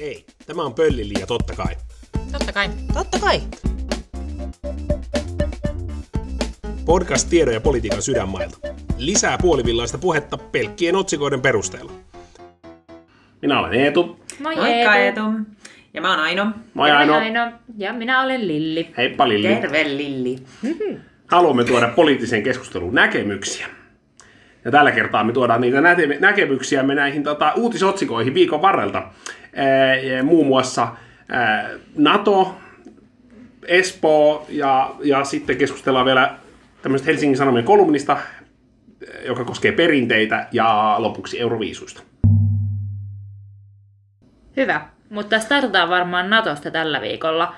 Ei, tämä on Pölliliia totta kai. Totta kai. Totta kai. Podcast tiedon ja politiikan sydänmailta. Lisää puolivillaista puhetta pelkkien otsikoiden perusteella. Minä olen Eetu. Moi Moikka Eetu. Eetu. Ja mä oon Aino. Moi Aino. Aino. Ja minä olen Lilli. Heippa Lilli. Terve Lilli. Haluamme tuoda poliittiseen keskusteluun näkemyksiä. Ja tällä kertaa me tuodaan niitä näte- näkemyksiämme näihin tota, uutisotsikoihin viikon varrelta. Ää, muun muassa ää, NATO, Espoo ja, ja sitten keskustellaan vielä tämmöistä Helsingin Sanomien kolumnista, joka koskee perinteitä ja lopuksi Euroviisuista. Hyvä. Mutta startataan varmaan Natosta tällä viikolla.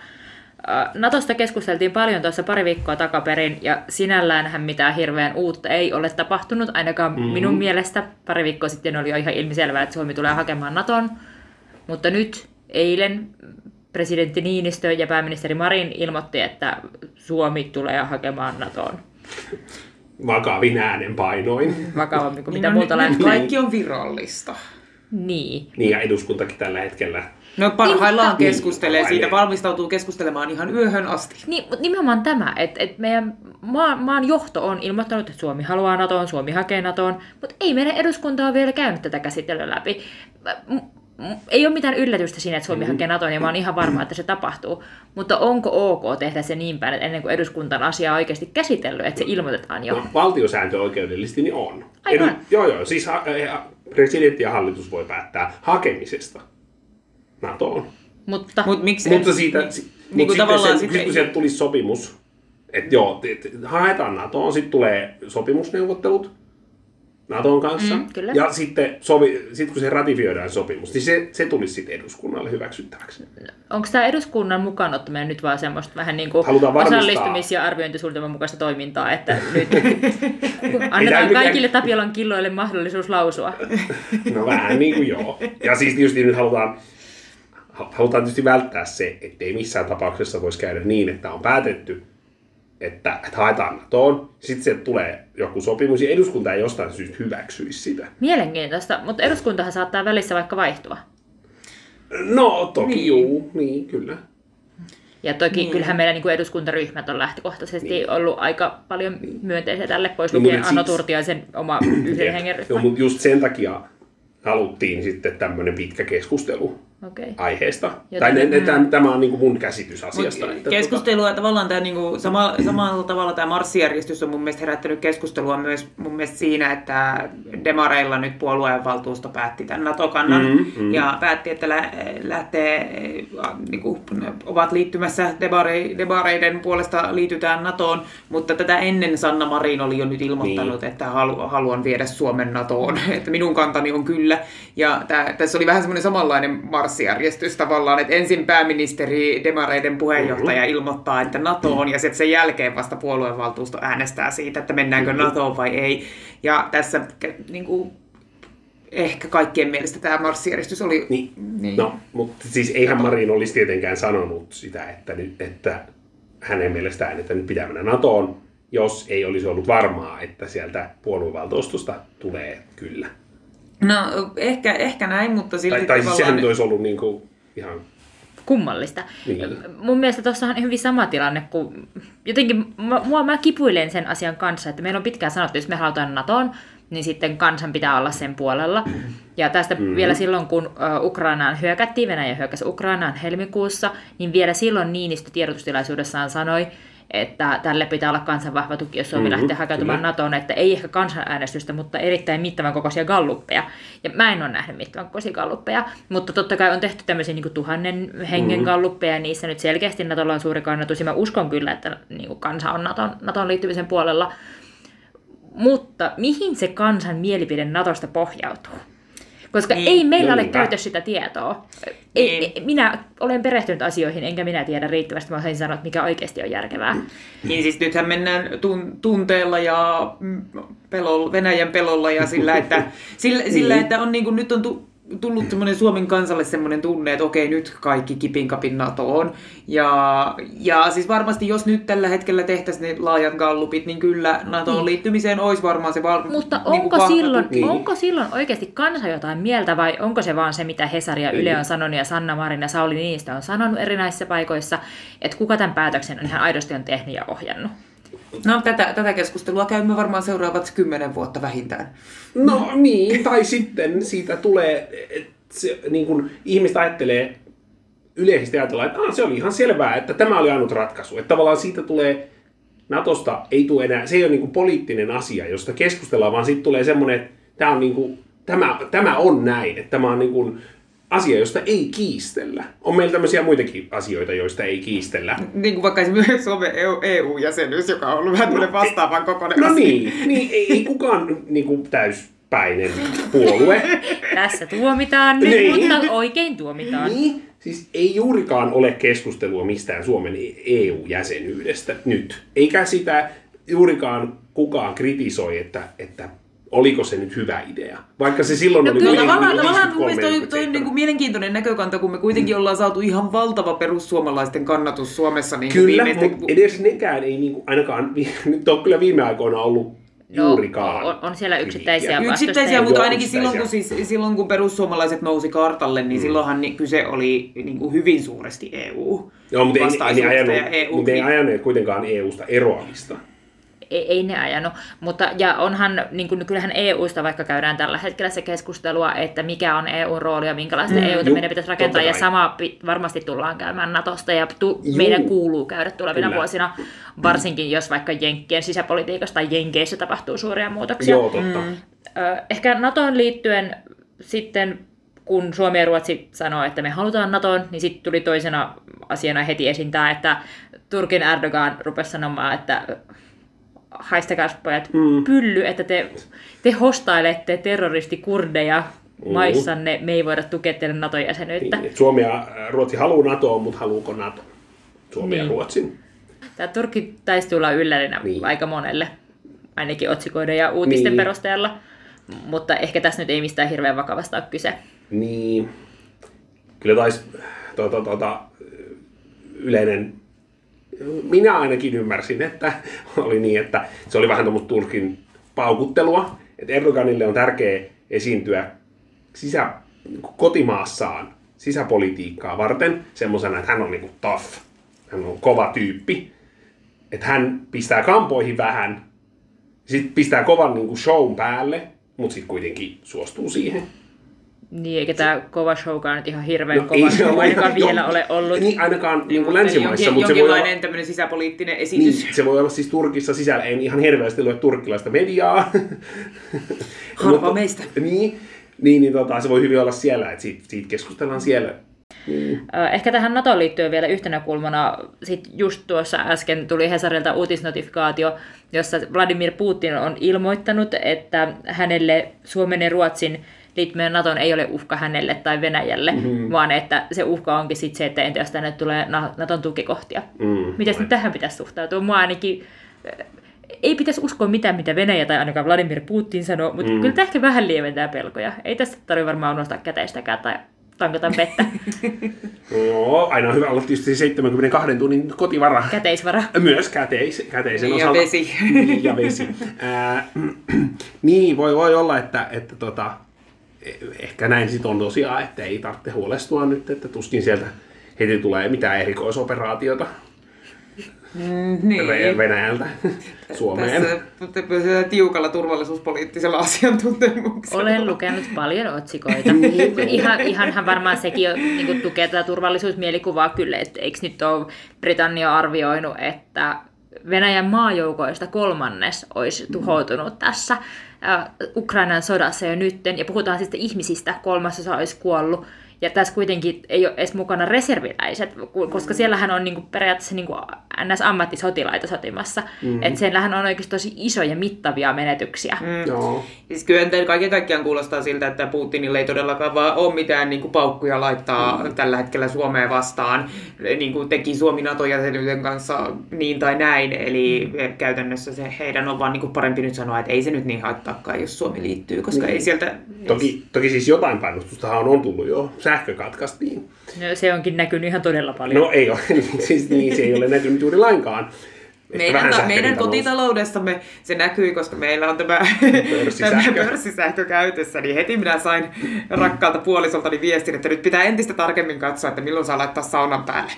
Äh, Natosta keskusteltiin paljon tuossa pari viikkoa takaperin, ja sinälläänhän mitään hirveän uutta ei ole tapahtunut, ainakaan mm-hmm. minun mielestä. Pari viikkoa sitten oli jo ihan ilmiselvää, että Suomi tulee hakemaan Naton. Mutta nyt eilen presidentti Niinistö ja pääministeri Marin ilmoitti, että Suomi tulee hakemaan Natoon. Vakavin äänenpainoin. Vakavammin kuin Niin mitä no, muuta nyt, nyt lähtee. kaikki on virallista. Niin. Niin ja eduskuntakin tällä hetkellä. No parhaillaan mutta- keskustelee Niin, siitä, aivan. valmistautuu keskustelemaan ihan yöhön asti. Niin, mutta nimenomaan tämä, että, että meidän maan, maan johto on ilmoittanut, että Suomi haluaa NATOon, Suomi hakee NATOon, mutta ei meidän eduskunta ole vielä käynyt tätä käsittelyä läpi. Ei ole mitään yllätystä siinä, että Suomi Mm-hmm. hakee NATOon, ja mä oon ihan varma, että se tapahtuu. Mutta onko ok tehdä se niin päin, että ennen kuin eduskunta on asiaa oikeasti käsitellyt, että se ilmoitetaan jo? No, valtiosääntö oikeudellisesti niin on. Aivan. joo, joo. Siis ha- eh, presidentti ja hallitus voi päättää hakemisesta NATOon. Mutta Mut miksi Mutta siitä, si, Niin mut kuin sitten tavallaan se, sit sit, ei- kun sieltä tulisi sopimus, että joo, te, haetaan NATOon, sitten tulee sopimusneuvottelut NATOn kanssa. Mm, kyllä. Ja sitten sovi, sit kun se ratifioidaan sopimus, niin se, se tulisi sitten eduskunnalle hyväksyttäväksi. onko tämä eduskunnan mukaan ottaminen nyt vaan semmoista vähän niin kuin osallistumis- ja arviointisuunnitelman mukaista toimintaa, että nyt annetaan mikään- kaikille Tapiolan killoille mahdollisuus lausua. No vähän niin kuin joo. Ja siis tietysti nyt halutaan, halutaan tietysti välttää se, ettei missään tapauksessa voisi käydä niin, että on päätetty, että, että haetaan NATOon, sitten sieltä tulee joku sopimus ja eduskunta ei jostain syystä hyväksyisi sitä. Mielenkiintoista, mutta eduskuntahan saattaa välissä vaikka vaihtua. No toki Niin. juu, niin kyllä. Ja toki Niin. niin. kyllähän meidän niin kuin eduskuntaryhmät on lähtökohtaisesti niin. ollut aika paljon myönteisiä tälle, pois Niin, lukien Anno siis- Turtiaisen oma yhden hengen Joo, ryhmä. mutta just sen takia haluttiin sitten tämmöinen pitkä keskustelu Okei. aiheesta. Joten- tai ne, ne, tämä, tämä on niin kuin mun käsitys asiasta. Mut että keskustelua tavallaan tämä niinku, sama, samalla tavalla tämä marssijärjestys on mun mielestä herättänyt keskustelua myös mun mielestä siinä, että Demareilla nyt puolueen valtuusto päätti tämän NATO-kannan Mm, mm. ja päätti, että lä- lähtee, äh, niinku, ovat liittymässä Demare, Demareiden puolesta liitytään NATOon, mutta tätä ennen Sanna Marin oli jo nyt ilmoittanut, Niin. että halu, haluan viedä Suomen NATOon, että minun kantani on kyllä. Ja tää, tässä oli vähän semmoinen samanlainen marssijärjestys tavallaan, että ensin pääministeri, Demareiden puheenjohtaja Mm-hmm. ilmoittaa, että NATO on, ja sitten sen jälkeen vasta puoluevaltuusto äänestää siitä, että mennäänkö Mm-hmm. NATOon vai ei. Ja tässä niin kuin, ehkä kaikkien mielestä tämä marssijärjestys oli... Niin. Niin. No, mutta siis eihän Marin olisi tietenkään sanonut sitä, että, nyt, että hänen mielestään, että nyt pitää mennä NATOon, jos ei olisi ollut varmaa, että sieltä puoluevaltuustosta tulee kyllä. No ehkä, ehkä näin, mutta silti Tai, tai siis tavallaan... sehän nyt olisi ollut niin kuin ihan... Kummallista. Niin. Mun mielestä tuossa on hyvin sama tilanne, kun jotenkin mua, mä kipuilen sen asian kanssa, että meillä on pitkään sanottu, että jos me halutaan NATOon, niin sitten kansan pitää olla sen puolella. Ja tästä mm. vielä silloin, kun Ukrainaan hyökättiin, Venäjä hyökkäsi Ukrainaan helmikuussa, niin vielä silloin Niinistö tiedotustilaisuudessaan sanoi, että tälle pitää olla kansan vahva tuki, jos Suomi Mhm, lähtee hakeutumaan kyllä. NATOon, että ei ehkä kansanäänestystä, mutta erittäin mittavan kokoisia galluppeja. Ja mä en ole nähnyt mittavan kokoisia galluppeja, mutta totta kai on tehty tämmöisiä niin tuhannen hengen Mhm. galluppeja, ja niissä nyt selkeästi NATOlla on suuri kannatus, ja mä uskon kyllä, että niin kuin kansa on NATOn, NATOn liittymisen puolella. Mutta mihin se kansan mielipide NATOsta pohjautuu? Koska Niin. ei meillä No ole niinpä. käytössä sitä tietoa. Ei, Niin. ei, minä olen perehtynyt asioihin, enkä minä tiedä riittävästi. Mä osaisin sanoa, että mikä oikeasti on järkevää. Niin siis nythän mennään tun, tunteella ja mm, pelolla, Venäjän pelolla ja sillä, että, sillä, sillä, että on, niin kuin, nyt on tu, tullut semmoinen Suomen kansalle semmoinen tunne, että okei, nyt kaikki kipin kapin NATOon. Ja, ja siis varmasti, jos nyt tällä hetkellä tehtäisiin ne laajat gallupit, niin kyllä NATOon Niin. liittymiseen olisi varmaan se var, Mutta niin onko, silloin, tuki. Onko silloin oikeasti kansa jotain mieltä vai onko se vaan se, mitä Hesari ja Yle on sanonut ja Sanna Marin ja Sauli Niinistö on sanonut erinäisissä paikoissa, että kuka tämän päätöksen on ihan aidosti on tehnyt ja ohjannut? No tätä, tätä keskustelua käymme varmaan seuraavat kymmenen vuotta vähintään. No niin, tai sitten siitä tulee, se, niin kuin ihmiset ajattelee, yleisesti ajatellaan, että ah, se oli ihan selvää, että tämä oli ainut ratkaisu. Että tavallaan siitä tulee, Natosta ei tule enää, se ei ole niin kuin poliittinen asia, josta keskustellaan, vaan siitä tulee semmoinen, että tämä on, niin kuin, tämä, tämä on näin, että tämä on niin kuin asia, josta ei kiistellä. On meillä tämmöisiä muitakin asioita, joista ei kiistellä. Niin kuin vaikka esimerkiksi Suomen EU-jäsenyys, joka on ollut vähän tämmöinen vastaavan kokoinen No asia. niin, niin ei, ei kukaan niin kuin täyspäinen puolue. Tässä tuomitaan nyt, Niin. mutta oikein tuomitaan. Niin, siis ei juurikaan ole keskustelua mistään Suomen EU-jäsenyydestä nyt. Eikä sitä juurikaan kukaan kritisoi, että, että oliko se nyt hyvä idea. Vaikka se silloin No oli kyllä tavallaan, tavallaan mun 53, mielestä toi, toi 47. niin kuin mielenkiintoinen näkökanta, kun me kuitenkin ollaan saatu ihan valtava perussuomalaisten kannatus Suomessa. Niin kuin Kyllä, viimeisten- mutta edes nekään ei niinku, ainakaan, vi- nyt on kyllä viime aikoina ollut juurikaan. No, on, on siellä yksittäisiä Yksittäisiä, mutta ainakin silloin kun, siis, silloin kun perussuomalaiset nousi kartalle, niin silloinhan ni- kyse oli niin kuin hyvin suuresti EU. Joo, mutta ei, ei, ajanut, ja EU mutta ei ajaneet kuitenkaan EUsta eroamista. Ei, ei ne ajanut, mutta ja onhan, niin kuin, kyllähän EUsta vaikka käydään tällä hetkellä se keskustelua, että mikä on EUn rooli ja minkälaista mm, EUta Juu, meidän pitäisi rakentaa, ja sama varmasti tullaan käymään Natosta, ja tu- Juu. meidän kuuluu käydä tulevina Kyllä. vuosina, varsinkin jos vaikka Jenkkien sisäpolitiikassa tai Jenkeissä tapahtuu suuria muutoksia. Joo, totta. Mm. Ehkä NATOon liittyen sitten, kun Suomi ja Ruotsi sanoo, että me halutaan NATOon, niin sitten tuli toisena asiana heti esiin tämä, että Turkin Erdogan rupesi sanomaan, että haistakaa pojat mm. pylly, että te, te hostailette terroristikurdeja Mm. maissanne, me ei voida tukea teidän NATO-jäsenyyttä. Niin, Suomi ja Ruotsi haluaa NATOon, mutta haluuko NATO? Suomi ja Niin. Ruotsin. Tämä Turkki taisi tulla yllärinä Niin. aika monelle, ainakin otsikoiden ja uutisten Niin. perusteella. Mutta ehkä tässä nyt ei mistään hirveän vakavasta ole kyse. Niin, kyllä taisi tuota, tuota, yleinen, minä ainakin ymmärsin, että oli niin, että se oli vähän tuommoista Turkin paukuttelua, että Erdoganille on tärkeää esiintyä sisä, niin kotimaassaan sisäpolitiikkaa varten semmoisena, että hän on niin kuin tough, hän on kova tyyppi, että hän pistää kampoihin vähän, sitten pistää kovan niin kuin shown päälle, mutta sitten kuitenkin suostuu siihen. Niin, eikä tämä kova showkaan nyt ihan hirveän No, kova ei show ainakaan vielä jo- ole ollut. Niin ainakaan niin kuin Mutta länsimaissa, jonkin- mutta se voi olla, jonkinlainen tämmöinen sisäpoliittinen esitys. niin, se voi olla siis Turkissa sisällä. En ihan hirveästi lue turkkilaista mediaa. Harva meistä. Niin, niin, niin tota, se voi hyvin olla siellä, että siitä, siitä keskustellaan siellä. Ö, Ehkä tähän NATOon liittyen vielä yhtenä kulmana, sit just tuossa äsken tuli Hesarilta uutisnotifikaatio, jossa Vladimir Putin on ilmoittanut, että hänelle Suomen ja Ruotsin liittyminen NATOon ei ole uhka hänelle tai Venäjälle, mm-hmm. vaan että se uhka onkin sit se, että entä jos tänne tulee Na- NATOn tukikohtia. Mm, Mitäs nyt tähän pitäisi suhtautua? Mua ainakin äh, ei pitäisi uskoa mitään, mitä Venäjä tai ainakaan Vladimir Putin sanoo, mutta mm. kyllä tämä ehkä vähän lieventää pelkoja. Ei tästä tarvitse varmaan unohtaa käteistäkään tai tankata vettä. No, aina on hyvä olla tietysti se 72 tunnin kotivara. Käteisvara. Myös käteis, käteisen Niin, ja osalta. vesi. Niin, ja vesi. Ää, niin, voi, voi olla, että, että tota, eh- ehkä näin sit on tosiaan, että ei tarvitse huolestua nyt, että tuskin sieltä heti tulee mitään erikoisoperaatiota Mm, niin. Venäjältä Suomeen. Tässä tässä tiukalla turvallisuuspoliittisella asiantuntemuksella. Olen lukenut paljon otsikoita. ihan, ihanhan varmaan sekin jo, niin kuin, tukee tätä turvallisuusmielikuvaa kyllä, että eikö nyt ole Britannia arvioinut, että Venäjän maajoukoista kolmannes olisi tuhoutunut tässä Ukrainan sodassa jo nytten, ja puhutaan siis ihmisistä, kolmasosa olisi kuollut, Ja tässä kuitenkin ei ole edes mukana reserviläiset, koska siellähän on niinku periaatteessa niinku NS-ammattisotilaita sotimassa. Mm-hmm. Että siellähän on oikeasti tosi isoja mittavia menetyksiä. Mm. Joo. Siis kyllä kaiken kaikkiaan kuulostaa siltä, että Putinille ei todellakaan vaan ole mitään niin kuin paukkuja laittaa mm. tällä hetkellä Suomeen vastaan, niin kuin teki Suomi NATO-jäsenyyden kanssa niin tai näin. Eli mm. käytännössä se heidän on vaan niin kuin parempi nyt sanoa, että ei se nyt niin haittaakaan, jos Suomi liittyy, koska mm. ei sieltä... Toki, toki siis jotain painostustahan on tullut jo. Sähkö katkaistiin. No, se onkin näkynyt ihan todella paljon. No ei ole, siis niin, se ei ole näkynyt juuri lainkaan. Meidän, ta- meidän kotitaloudessamme se näkyi, koska meillä on tämä, tämä pörssisähkö käytössä, niin heti minä sain rakkaalta puolisoltani viestin, että nyt pitää entistä tarkemmin katsoa, että milloin saa laittaa saunan päälle.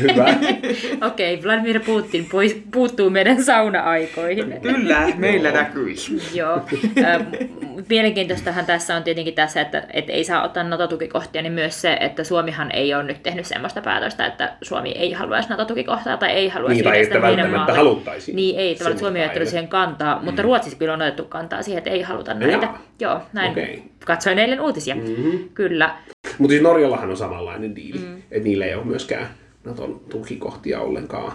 Hyvä. Okei, okay, Vladimir Putin pois, puuttuu meidän sauna-aikoihin. Kyllä, meillä näkyi. Joo. Mielenkiintoistahan tässä on tietenkin tässä, että, että ei saa ottaa NATO-tukikohtia, niin myös se, että Suomihan ei ole nyt tehnyt sellaista päätöstä, että Suomi ei haluaisi NATO-tukikohtaa tai ei haluaisi niin, tai että välttämättä haluttaisiin. Niin, ei, tavallaan Suomi ei ottanut siihen kantaa, mutta mm. Ruotsissa kyllä on otettu kantaa siihen, että ei haluta näitä. Jaa. Joo, näin okay. katsoin eilen uutisia. Mm-hmm. Kyllä. Mutta siis Norjallahan on samanlainen diili, mm. että niillä ei ole myöskään Naton tukikohtia ollenkaan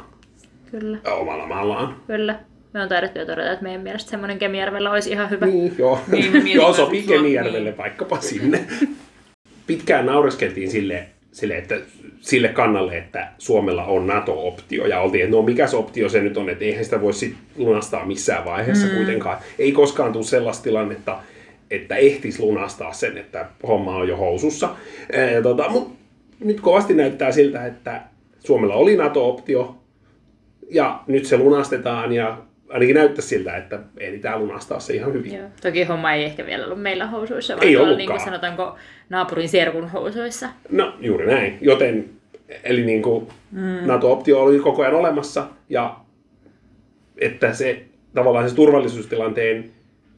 Kyllä. omalla maallaan. Kyllä. Me on taidettu jo todeta, että meidän mielestä semmoinen Kemijärvellä olisi ihan hyvä. Niin, joo. Niin, joo, sopii Kemijärvelle niin. vaikkapa sinne. Pitkään naureskeltiin sille, sille, että sille kannalle, että Suomella on NATO-optio. Ja oltiin, että no mikä se optio se nyt on, että eihän sitä voi sit lunastaa missään vaiheessa mm. kuitenkaan. Ei koskaan tule sellaista tilannetta, että ehtis lunastaa sen, että homma on jo housussa. Ja tota, mut nyt kovasti näyttää siltä, että Suomella oli NATO-optio, ja nyt se lunastetaan, ja ainakin näyttää siltä, että ehditään lunastaa se ihan hyvin. Joo. Toki homma ei ehkä vielä ollut meillä housuissa, vaan ei tuolla, niin kuin sanotaanko naapurin serkun housuissa. No juuri näin, joten eli niin kuin mm. NATO-optio oli koko ajan olemassa ja että se tavallaan se turvallisuustilanteen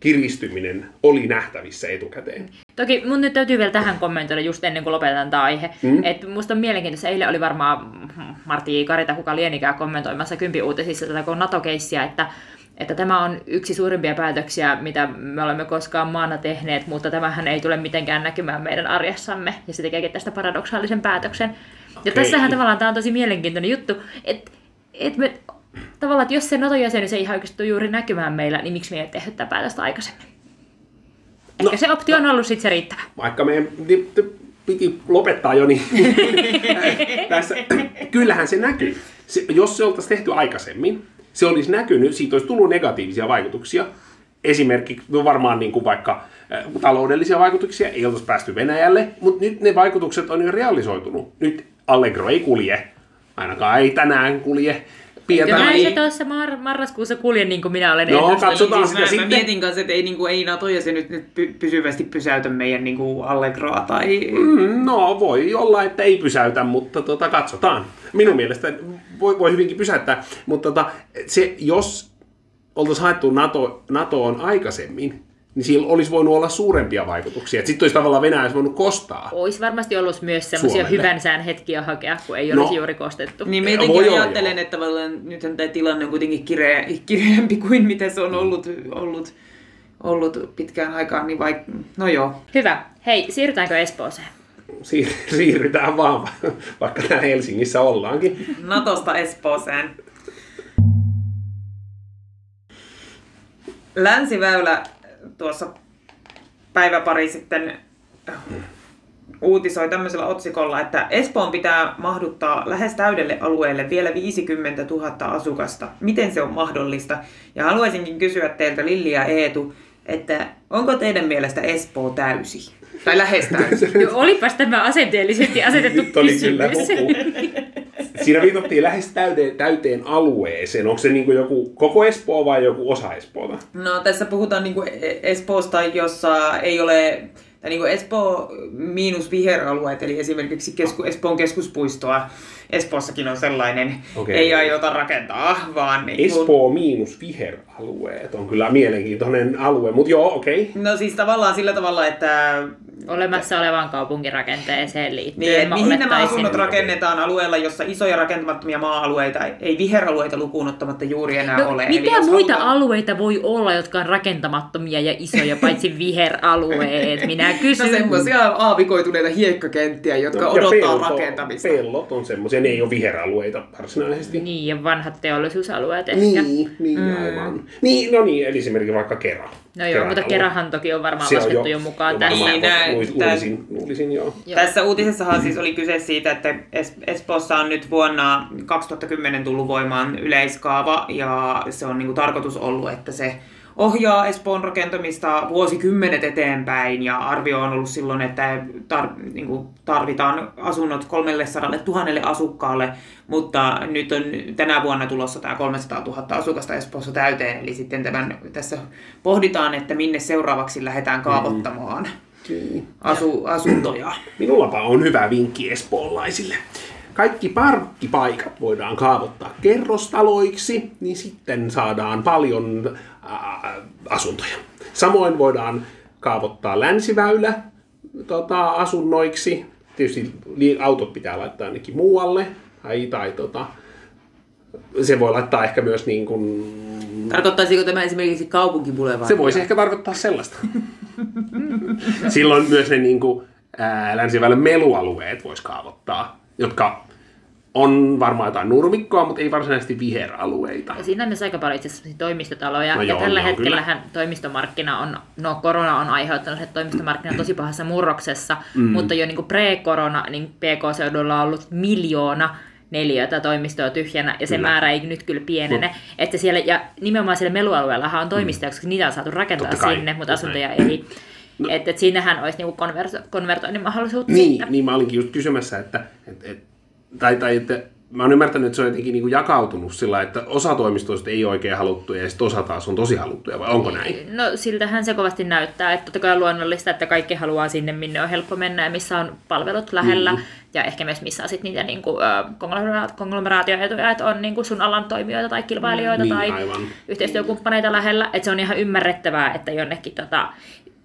kiristyminen oli nähtävissä etukäteen. Toki mun nyt täytyy vielä tähän kommentoida just ennen kuin lopetetaan tämä aihe. Mm. Että musta on mielenkiintoista, eilen oli varmaan Martti Karita, kuka lienikään kommentoimassa kympi-uutisissa tätä NATO-keissiä, että että tämä on yksi suurimpia päätöksiä, mitä me olemme koskaan maana tehneet, mutta tämähän ei tule mitenkään näkymään meidän arjessamme, ja se tekeekin tästä paradoksaalisen päätöksen. Okay. Ja tässähän tavallaan tämä on tosi mielenkiintoinen juttu, että, että me tavallaan, että jos se NATO-jäsenyys ei ihan oikeasti tule juuri näkymään meillä, niin miksi me ei tehty tätä päätöstä aikaisemmin? Ehkä no, se optio on no, ollut sitten se riittävä. Vaikka meidän piti lopettaa jo, niin tässä, kyllähän se näkyy. Se, jos se oltaisiin tehty aikaisemmin, se olisi näkynyt, siitä olisi tullut negatiivisia vaikutuksia. Esimerkiksi no varmaan niin kuin vaikka taloudellisia vaikutuksia, ei oltaisi päästy Venäjälle, mutta nyt ne vaikutukset on jo realisoitunut. Nyt Allegro ei kulje, ainakaan ei tänään kulje. Pietari. Näin se tuossa mar- marraskuussa kulje, niin kuin minä olen No, katsotaan sitä mä, sitten. Mä mietin kanssa, että ei, niin kuin, ei NATO ja se nyt, nyt py- pysyvästi pysäytä meidän niin kuin Allegroa tai... Mm, no, voi olla, että ei pysäytä, mutta tota, katsotaan. Minun mielestä voi, voi hyvinkin pysäyttää, mutta tota, se, jos oltaisiin haettu NATO, NATOon aikaisemmin, niin sillä olisi voinut olla suurempia vaikutuksia. Sitten olisi tavallaan Venäjä olisi voinut kostaa. Olisi varmasti ollut myös sellaisia hyvän sään hetkiä hakea, kun ei no, olisi juuri kostettu. Niin meitäkin ajattelen, että tavallaan nythän tämä tilanne on kuitenkin kireä, kireämpi kuin mitä se on ollut, ollut, ollut pitkään aikaan. Niin vaik... No joo. Hyvä. Hei, siirrytäänkö Espooseen? Siir- siirrytään vaan, vaikka täällä Helsingissä ollaankin. Natosta Espooseen. Länsiväylä tuossa päivä pari sitten uutisoi tämmöisellä otsikolla, että Espoon pitää mahduttaa lähes täydelle alueelle vielä 50 000 asukasta. Miten se on mahdollista? Ja haluaisinkin kysyä teiltä Lilli ja Eetu, että onko teidän mielestä Espoo täysi? Tai lähes täysi? Joo, olipas tämä asenteellisesti asetettu Nyt oli kyllä Siinä viitattiin lähes täyteen, täyteen alueeseen. Onko se niin kuin joku koko Espoo vai joku osa Espoota? No tässä puhutaan niin kuin Espoosta, jossa ei ole tai niin kuin Espoo miinus viheralueet, eli esimerkiksi kesku, Espoon keskuspuistoa. Espoossakin on sellainen, okay. ei aiota rakentaa, vaan... Niin kuin... Espoo miinus viheralueet on kyllä mielenkiintoinen alue, mutta joo, okei. Okay. No siis tavallaan sillä tavalla, että Olemassa olevaan kaupunkirakenteeseen liittyen. Niin, mihin nämä olettaisin- asunnot rakennetaan alueella, jossa isoja rakentamattomia maa-alueita, ei viheralueita lukuun ottamatta juuri enää No, ole. Eli mitä jos muita halutaan- alueita voi olla, jotka on rakentamattomia ja isoja, paitsi viheralueet? Minä No kysyn. semmoisia aavikoituneita hiekkakenttiä, jotka odottaa rakentamista. Pellot on semmoisia, ne ei ole viheralueita varsinaisesti. Niin, ja vanhat teollisuusalueet ehkä. Niin, niin mm. aivan. Niin, no niin, eli esimerkiksi vaikka Kera. No joo, mutta Keran alue. Kerahan toki on varmaan Se on laskettu jo mukaan jo tässä. Niin, luulisin, luulisin, joo. Joo. Tässä uutisessahan siis oli kyse siitä, että Es- Espoossa on nyt vuonna 2010 tullut voimaan yleiskaava ja se on niinku tarkoitus ollut, että se ohjaa Espoon rakentamista vuosikymmenet eteenpäin ja arvio on ollut silloin, että tar- niinku tarvitaan asunnot 300 000 asukkaalle, mutta nyt on tänä vuonna tulossa tämä 300 000 asukasta Espoossa täyteen, eli sitten tämän, tässä pohditaan, että minne seuraavaksi lähdetään kaavoittamaan Niin. asu- asuntoja. Minullapa on hyvä vinkki espoolaisille. Kaikki parkkipaikat voidaan kaavoittaa kerrostaloiksi, niin sitten saadaan paljon ää, asuntoja. Samoin voidaan kaavoittaa länsiväylä tota, asunnoiksi. Tietysti autot pitää laittaa ainakin muualle. Tai, tai tota, se voi laittaa ehkä myös niin kuin... Tarkoittaisiko tämä esimerkiksi kaupunkibulevardia? Se voisi ehkä tarkoittaa sellaista. Silloin myös ne niin kuin, ää, länsiväylän melualueet voisi kaavoittaa, jotka on varmaan jotain nurmikkoa, mutta ei varsinaisesti viheralueita. Ja siinä on myös aika paljon itse asiassa toimistotaloja. No ja joo, tällä joo, hetkellähän toimistomarkkina on, no korona on aiheuttanut, että toimistomarkkina on tosi pahassa murroksessa, mm. mutta jo niin kuin pre-korona, niin PK-seudulla on ollut miljoona neliötä toimistoa tyhjänä, ja se Kyllä. määrä ei nyt kyllä pienene. Mut- että siellä, ja nimenomaan siellä melualueellahan on toimistoja, koska niitä on saatu rakentaa sinne, mutta asuntoja ei. No. Että et siinähän olisi niinku konverso, konvertoinnin mahdollisuutta Niin, sitten. niin mä olinkin just kysymässä, että, että, että tai, tai että mä oon ymmärtänyt, että se on jotenkin niin kuin jakautunut sillä, että osa toimistoista ei oikein haluttuja ja sitten osa taas on tosi haluttuja, vai onko näin? No siltähän se kovasti näyttää, että totta kai on luonnollista, että kaikki haluaa sinne, minne on helppo mennä ja missä on palvelut lähellä. Mm. Ja ehkä myös missä on sit niitä niin kuin, konglomeraatioetuja, että on niin kuin sun alan toimijoita tai kilpailijoita Niin, tai aivan. yhteistyökumppaneita lähellä. Että se on ihan ymmärrettävää, että jonnekin tota,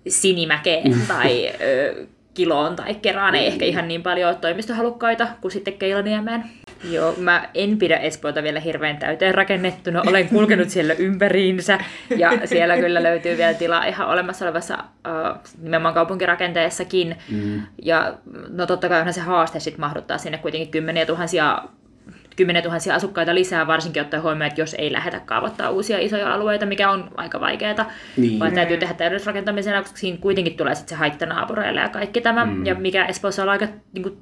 Sinimäkeen tai ö, Kiloon tai Keraan ei ehkä ihan niin paljon ole toimistohalukkaita kuin sitten Keilaniemeen. Joo, mä en pidä Espoota vielä hirveän täyteen rakennettuna. Olen kulkenut siellä ympäriinsä ja siellä kyllä löytyy vielä tilaa ihan olemassa olevassa äh, nimenomaan kaupunkirakenteessakin. Mm. Ja no totta kai onhan se haaste sitten mahduttaa sinne kuitenkin kymmeniä tuhansia kymmeniä tuhansia asukkaita lisää, varsinkin ottaen huomioon, että jos ei lähdetä kaavoittaa uusia isoja alueita, mikä on aika vaikeaa, Niin. vaan täytyy tehdä täydennysrakentamisena, koska siinä kuitenkin tulee sitten se haitta naapureille ja kaikki tämä, mm. ja mikä Espoossa on aika, niin kuin,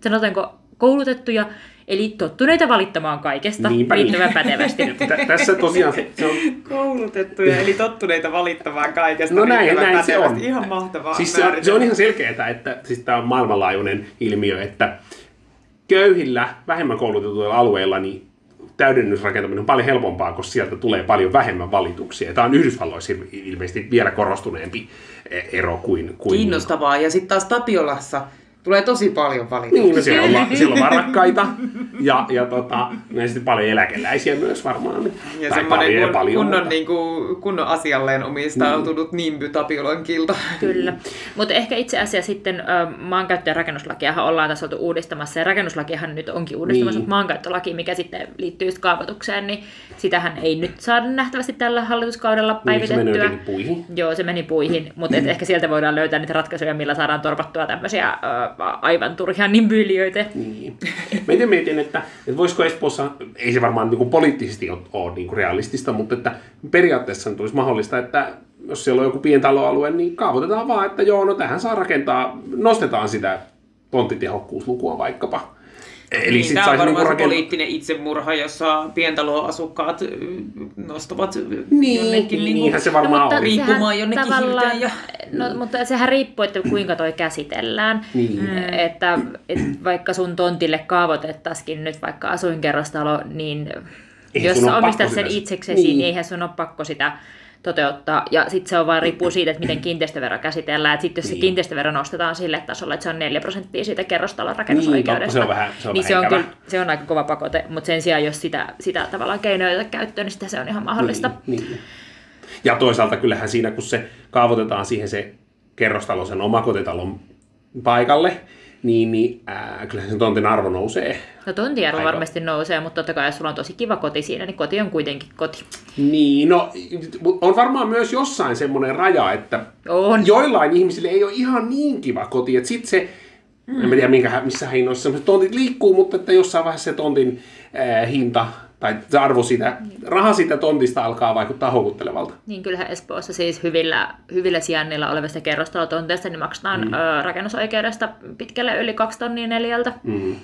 sanotaanko, koulutettuja, eli tottuneita valittamaan kaikesta Niinpä niin. riittävän pätevästi. Tä- tässä tosiaan se, on Koulutettuja, eli tottuneita valittamaan kaikesta. No näin, riittävän näin se on. pätevästi. Ihan mahtavaa. Siis se on, se on ihan selkeää, että siis tämä on maailmanlaajuinen ilmiö, että köyhillä, vähemmän koulutetuilla alueilla niin täydennysrakentaminen on paljon helpompaa, koska sieltä tulee paljon vähemmän valituksia. Tämä on Yhdysvalloissa il- ilmeisesti vielä korostuneempi eh, ero kuin... kuin Kiinnostavaa. Ja sitten taas Tapiolassa tulee tosi paljon valituksia. Niin, no siellä on, siellä on varakkaita ja, ja tota, ja sitten paljon eläkeläisiä myös varmaan. Ja Tai semmoinen paljon, kun, paljon, kunnon, mutta- niin kuin, kunnon asialleen omistautunut mm. nimby Tapiolan kilta. Kyllä. Mutta ehkä itse asiassa sitten maankäyttö- ja rakennuslakiahan ollaan tässä oltu uudistamassa, ja rakennuslakiahan nyt onkin uudistamassa, Niin. mutta maankäyttölaki, mikä sitten liittyy just kaavoitukseen, niin sitähän ei nyt saada nähtävästi tällä hallituskaudella Niin, se päivitettyä. jotenkin puihin. Joo, se meni puihin, mutta et ehkä sieltä voidaan löytää niitä ratkaisuja, millä saadaan torpattua tämmöisiä ö, aivan turhia nimbyyliöitä. Niin. Mä itse mietin, että, että voisiko Espoossa, ei se varmaan niin kuin poliittisesti ole, ole niin kuin realistista, mutta että periaatteessa nyt olisi mahdollista, että jos siellä on joku pientaloalue, niin kaavoitetaan vaan, että joo, no tähän saa rakentaa, nostetaan sitä tonttitehokkuuslukua vaikkapa. Eli niin, sit tämä on varmaan niinku se rakentaa... poliittinen itsemurha, jossa pientaloasukkaat ö, nostavat Niin, jonnekin niin, niinku- niinhän se varmaan on. riippumaan sehän jonnekin tavallaan- ja- No, mutta sehän riippuu, että kuinka toi käsitellään. Niin. Mm. Että, että vaikka sun tontille kaavoitettaisiin nyt vaikka asuinkerrostalo, niin Eihän jos sä omistat sen itseksesi, Niin. niin. eihän sun ole pakko sitä toteuttaa. Ja sitten se on vaan riippuu siitä, että miten kiinteistövero käsitellään. Että sitten jos Niin. se kiinteistövero nostetaan sille tasolle, että se on 4 prosenttia siitä kerrostalon rakennusoikeudesta, totta, se on vähän- se on niin se on, kyllä, se on aika kova pakote. Mutta sen sijaan, jos sitä, sitä tavallaan keinoja käyttöön, niin sitä se on ihan mahdollista. Niin, niin. Ja toisaalta kyllähän siinä, kun se kaavoitetaan siihen se kerrostaloisen omakotitalon paikalle, niin, niin ää, kyllä sen tontin arvo nousee. No tontiarvo Aika. varmasti nousee, mutta totta kai jos sulla on tosi kiva koti siinä, niin koti on kuitenkin koti. Niin, no on varmaan myös jossain semmoinen raja, että On. joillain ihmisille ei ole ihan niin kiva koti, että sit se, mm. en tiedä minkä, missä hinnoissa sellaiset tontit liikkuu, mutta että jossain vaiheessa se tontin ää, hinta tai se arvo siitä, raha siitä tontista alkaa vaikuttaa houkuttelevalta. Niin kyllähän Espoossa siis hyvillä, hyvillä sijainnilla olevista kerrostalotonteista niin maksetaan mm. ö, rakennusoikeudesta pitkälle yli kaksi tonnia neljältä. Mm.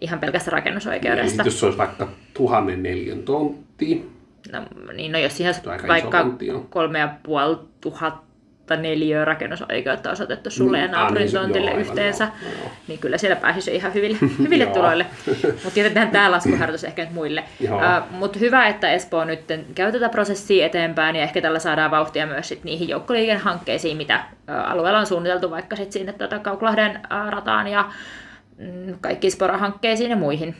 Ihan pelkästä Ja rakennusoikeudesta. sit jos se olisi vaikka tuhannen neljän tontti, No, niin no jos siihen iso vaikka kolme ja puoli tuhatta neliöä rakennusoikeutta osoitettu sulle ja Mm, naapurin niin se- tontille joo, aivan, yhteensä, joo, joo. niin kyllä siellä pääsisi ihan hyville, hyville tuloille. Mutta jätetään tämä laskuharjoitus ehkä nyt muille. Joo. Mutta hyvä, että Espoo nyt käy tätä prosessia eteenpäin ja ehkä tällä saadaan vauhtia myös sit niihin joukkoliikennehankkeisiin, mitä ä, alueella on suunniteltu vaikka sit sinne tuota Kauklahden ä, rataan ja mm, kaikkiin Spora-hankkeisiin ja muihin.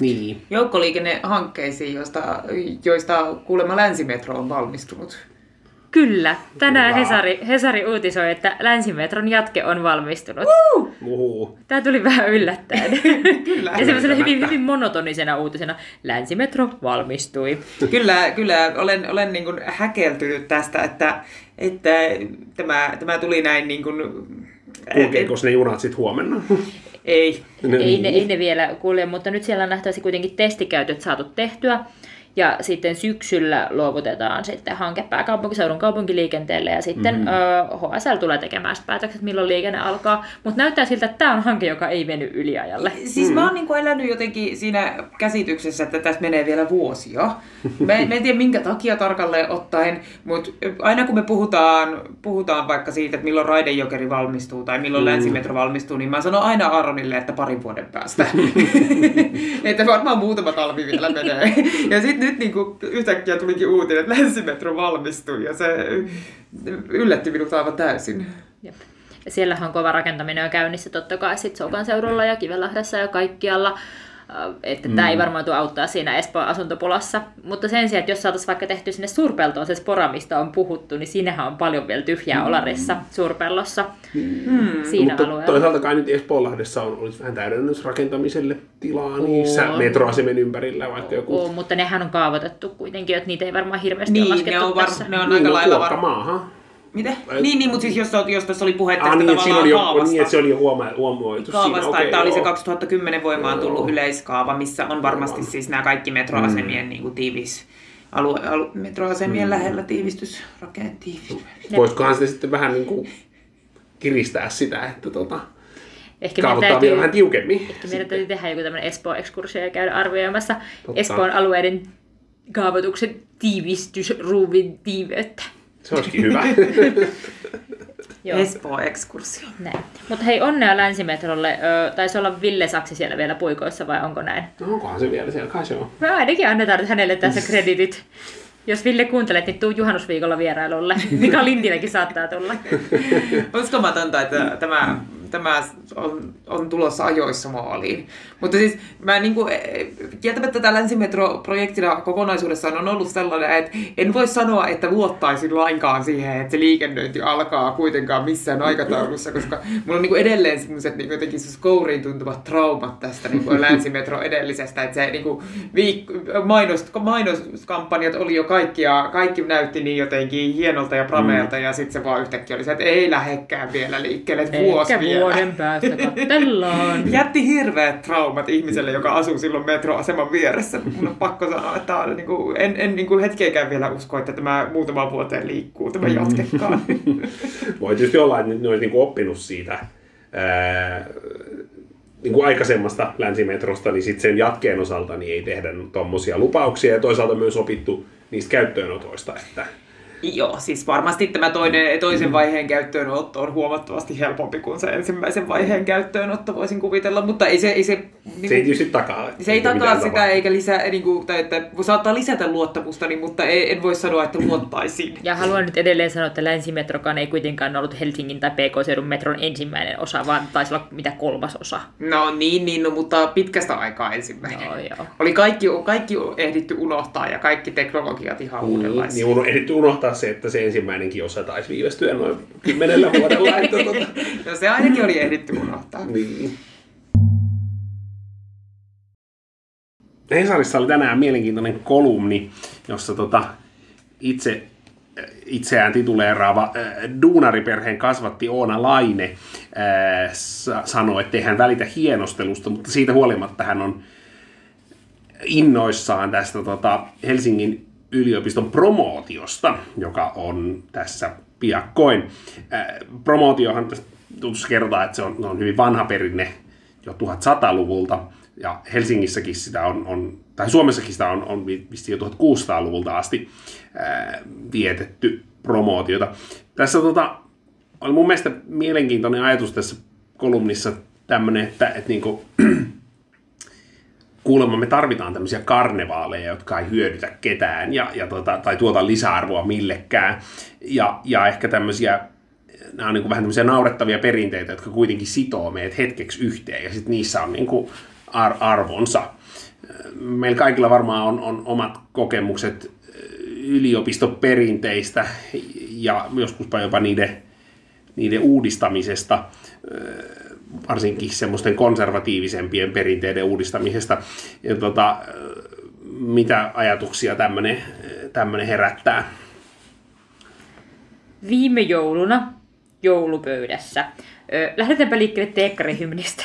niin. Joukkoliikennehankkeisiin, joista, joista kuulemma Länsimetro on valmistunut. Kyllä, tänään Hyvä. Hesari, Hesari uutisoi, että Länsimetron jatke on valmistunut. Uhu. Tämä tuli vähän yllättäen. Kyllä. ja semmoisena hyvin, hyvin monotonisena uutisena. Länsimetro valmistui. Kyllä, kyllä olen, olen niin kuin häkeltynyt tästä, että, että tämä, tämä tuli näin niin kuin, Kulkeeko ne junat sitten huomenna? Ei. Ei, ne, niin. ei ne vielä kulje, mutta nyt siellä on nähtävästi kuitenkin testikäytöt saatu tehtyä. Ja sitten syksyllä luovutetaan sitten hanke pääkaupunkiseudun kaupunkiliikenteelle ja sitten Mhm. mm. ö, HSL tulee tekemään päätökset, milloin liikenne alkaa. Mutta näyttää siltä, että tämä on hanke, joka ei veny yliajalle. Siis mä oon niin kuin elänyt jotenkin siinä käsityksessä, että tässä menee vielä vuosia. Mä, mä en tiedä minkä takia tarkalleen ottaen, mutta aina kun me puhutaan, puhutaan vaikka siitä, että milloin Raidejokeri valmistuu tai milloin mm. Länsimetro valmistuu, niin mä sanon aina Aaronille, että parin vuoden päästä. että varmaan muutama talvi vielä menee. Ja sitten nyt niin kuin yhtäkkiä tulikin uutinen, että Länsimetro valmistuu ja se yllätti minut aivan täysin. Jep. Ja siellähän on kova rakentaminen jo käynnissä totta kai sit Sokan seudulla ja Kivenlahdessa ja kaikkialla. Äh, Että tämä ei varmaan tule auttaa siinä Espoon asuntopulassa. Mutta sen sijaan, että jos saataisiin vaikka tehty sinne suurpeltoon se spora, mistä on puhuttu, niin siinähän on paljon vielä tyhjää olarissa suurpellossa Hmm. siinä Mutta alueella. toisaalta kai nyt Espoonlahdessa on olisi vähän täydennysrakentamiselle tilaa niissä On. metroasemen ympärillä, vaikka joku Oo, mutta nehän on kaavoitettu kuitenkin, että niitä ei varmaan hirveästi Niin, ole ne laskettu on, var, tässä. ne on niin, aika no, lailla var... Mitä? Ai- Niin, niin, mutta siis jos, jos tässä oli puhe tästä Ah, niin, että tavallaan oli jo, kaavasta. niin, että se oli jo huoma, huomioitu kaavasta, siinä. että oli se joo. 2010 voimaan tullut Joo. yleiskaava, missä on varmasti siis nämä kaikki metroasemien mm. niin kuin tiivis, alue, alue, metroasemien mm. lähellä tiivistysrakenteet. Tiivis. Voisikohan sitä sitten vähän niin kuin kiristää sitä, että tota, Ehkä meidän kaavoittaa täytyy, vielä vähän tiukemmin. ehkä meidän täytyy tehdä joku tämmöinen Espoo-ekskursio ja käydä arvioimassa Totta. Espoon alueiden kaavoituksen tiivistysruuvin tiiveyttä. Se olisikin hyvä. Joo. Espoo-ekskursio. Näin. Mutta hei, onnea Länsimetrolle. Ö, taisi olla Ville Saksi siellä vielä puikoissa vai onko näin? no, onkohan se vielä siellä? Kai se on. Me ainakin annetaan hänelle tässä kreditit. Jos Ville kuuntelet, niin tuu juhannusviikolla vierailulle. Mika Lintinenkin saattaa tulla. Uskomatonta, että tämä, tämä on, on tulossa ajoissa maaliin. Mutta siis mä niin kuin, kieltämättä tämä Länsimetro-projektina kokonaisuudessaan on ollut sellainen, että en voi sanoa, että luottaisin lainkaan siihen, että se liikennöinti alkaa kuitenkaan missään aikataulussa, koska mulla on niin kuin edelleen sellaiset niin jotenkin kouriin tuntuvat traumat tästä niin kuin Länsimetro edellisestä, että se niin kuin viik- mainos, mainoskampanjat oli jo kaikki ja kaikki näytti niin jotenkin hienolta ja prameelta ja sitten se vaan yhtäkkiä oli se, että ei lähekkään vielä liikkeelle, että vuosi Ehkä vielä. vuoden päästä katsellaan. Jätti hirveät traumat ihmiselle, joka asuu silloin metroaseman vieressä. Mun on pakko sanoa, että on, niin kuin, en, en niin kuin hetkeäkään vielä usko, että tämä muutama vuoteen liikkuu, tämä jatkekaan. Voi tietysti olla, että ne olisi niin kuin oppinut siitä ää, niin kuin aikaisemmasta länsimetrosta, niin sitten sen jatkeen osalta niin ei tehdä tuommoisia lupauksia ja toisaalta myös opittu niistä käyttöönotoista, että Joo, siis varmasti tämä toinen, toisen vaiheen käyttöönotto on huomattavasti helpompi kuin se ensimmäisen vaiheen käyttöönotto, voisin kuvitella, mutta ei se... Ei se, niin se ei tietysti takaa. se ei että takaa sitä tapahtuu. eikä lisää, niin kuin, tai että saattaa lisätä luottamustani, mutta ei, en voi sanoa, että luottaisin. Ja haluan nyt edelleen sanoa, että Länsimetrokaan ei kuitenkaan ollut Helsingin tai PK-seudun metron ensimmäinen osa, vaan taisi olla mitä kolmas osa. No niin, niin no, mutta pitkästä aikaa ensimmäinen. Joo, joo. Oli kaikki, kaikki ehditty unohtaa ja kaikki teknologiat ihan Niin, uudenlaisia. niin uno- ehditty unohtaa se, että se ensimmäinenkin osa taisi viivästyä noin kymmenellä vuodella. Että, tota, No se ainakin oli ehditty unohtaa. niin. Hesarissa oli tänään mielenkiintoinen kolumni, jossa tota, itse itseään tituleeraava äh, duunariperheen kasvatti Oona Laine äh, sa- sanoi, että ei hän välitä hienostelusta, mutta siitä huolimatta hän on innoissaan tästä tota, Helsingin yliopiston promootiosta, joka on tässä piakkoin. Promootiohan tutussa kerrotaan, että se on, on hyvin vanha perinne jo 1100-luvulta, ja Helsingissäkin sitä on, on tai Suomessakin sitä on, on jo 1600-luvulta asti ää, vietetty promootiota. Tässä tota, oli mun mielestä mielenkiintoinen ajatus tässä kolumnissa tämmöinen, että, että niinku, kuulemma me tarvitaan tämmöisiä karnevaaleja, jotka ei hyödytä ketään ja, ja tota, tai tuota lisäarvoa millekään. Ja, ja ehkä tämmöisiä, nämä on niin kuin vähän tämmöisiä naurettavia perinteitä, jotka kuitenkin sitoo meidät hetkeksi yhteen ja sitten niissä on niin kuin ar- arvonsa. Meillä kaikilla varmaan on, on omat kokemukset yliopistoperinteistä ja joskuspa jopa niiden, niiden uudistamisesta varsinkin semmoisten konservatiivisempien perinteiden uudistamisesta. Ja tota, mitä ajatuksia tämmöinen herättää? Viime jouluna joulupöydässä. Ö, lähdetäänpä liikkeelle teekkarihymnistä.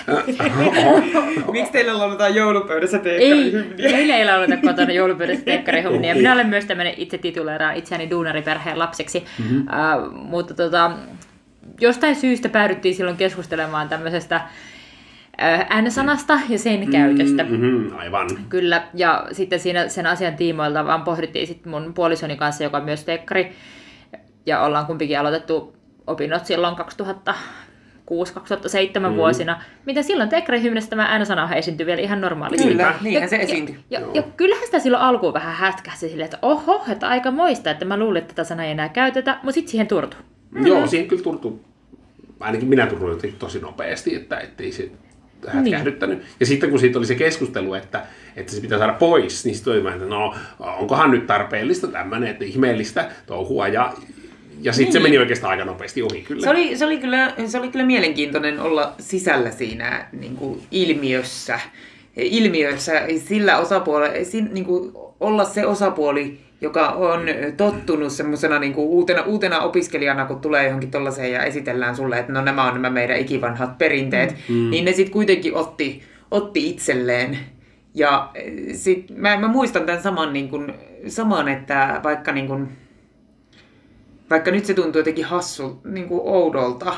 Miksi teillä lauletaan joulupöydässä ei, teekkarihymniä? meillä ei lauleta kotona joulupöydässä teekkarihymniä. Minä olen myös tämmöinen itse tituleeraan itseäni duunariperheen lapseksi. Mm-hmm. Uh, mutta tota, jostain syystä päädyttiin silloin keskustelemaan tämmöisestä N-sanasta ja sen käytöstä. Mm-hmm, aivan. Kyllä, ja sitten siinä sen asian tiimoilta vaan pohdittiin sitten mun puolisoni kanssa, joka on myös tekkari, ja ollaan kumpikin aloitettu opinnot silloin 2006-2007 mm. vuosina, mitä silloin tekkarihymnestä tämä N-sana esiintyi vielä ihan normaalisti. Kyllä, niinhän se esiintyi. Ja, ja, ja kyllähän sitä silloin alkuun vähän hätkähti silleen, että oho, että aika moista, että mä luulin, että tätä sanaa ei enää käytetä, mutta sitten siihen turtu. Mm. Joo, siihen kyllä turtu. Ainakin minä turtuin tosi nopeasti, että ettei se hätkähdyttänyt. Niin. Ja sitten kun siitä oli se keskustelu, että, että se pitää saada pois, niin sitten oli että no, onkohan nyt tarpeellista tämmöinen, että ihmeellistä touhua. Ja, ja sitten niin. se meni oikeastaan aika nopeasti ohi kyllä. Se oli, se oli, kyllä, se oli kyllä mielenkiintoinen olla sisällä siinä niin kuin ilmiössä. Ilmiössä sillä osapuolella, niin kuin olla se osapuoli, joka on tottunut semmoisena niin kuin uutena, uutena opiskelijana, kun tulee johonkin tollaiseen ja esitellään sulle, että no nämä on nämä meidän ikivanhat perinteet, mm. niin ne sitten kuitenkin otti, otti itselleen. Ja sit, mä, mä muistan tämän saman, niin kuin, saman että vaikka, niin kuin, vaikka nyt se tuntuu jotenkin hassu, niin kuin oudolta,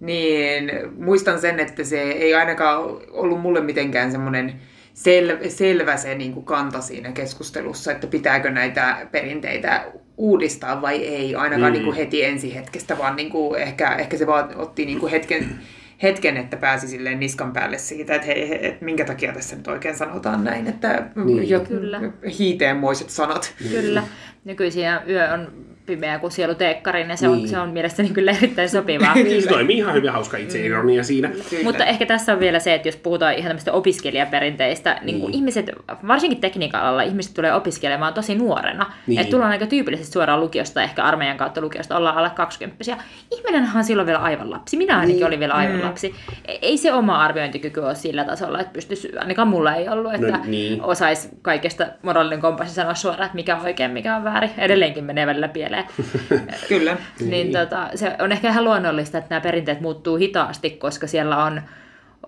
niin muistan sen, että se ei ainakaan ollut mulle mitenkään semmoinen sel, selvä se niin kuin kanta siinä keskustelussa, että pitääkö näitä perinteitä uudistaa vai ei, ainakaan mm. niin kuin heti ensi hetkestä, vaan niin kuin ehkä, ehkä se vaan otti niin kuin hetken, hetken, että pääsi silleen niskan päälle siitä, että hei, et minkä takia tässä nyt oikein sanotaan näin, että Niin. jo, Kyllä. hiiteenmoiset sanat. Kyllä. Nykyisin yö on pimeä kuin sielu teekkarin, ja se on, Niin. se on mielestäni kyllä erittäin sopivaa. Niin se toimii ihan hyvin hauska itseironia siinä. Kyllä. Mutta ehkä tässä on vielä se, että jos puhutaan ihan tämmöistä opiskelijaperinteistä, niin kuin Niin. ihmiset, varsinkin tekniikan alalla, ihmiset tulee opiskelemaan tosi nuorena. Niin. Niin. Että tullaan aika tyypillisesti suoraan lukiosta, ehkä armeijan kautta lukiosta, ollaan alle 20 Ihminenhän on silloin vielä aivan lapsi. Minä ainakin Niin. olin vielä aivan lapsi. E- Ei se oma arviointikyky ole sillä tasolla, että pystyisi, ainakaan mulla ei ollut, että No niin. osaisi kaikesta moraalinen kompassi sanoa suoraan, että mikä on oikein, mikä on väärin. Edelleenkin menee välillä pieleen. Kyllä. Niin tota, se on ehkä ihan luonnollista, että nämä perinteet muuttuu hitaasti, koska siellä on,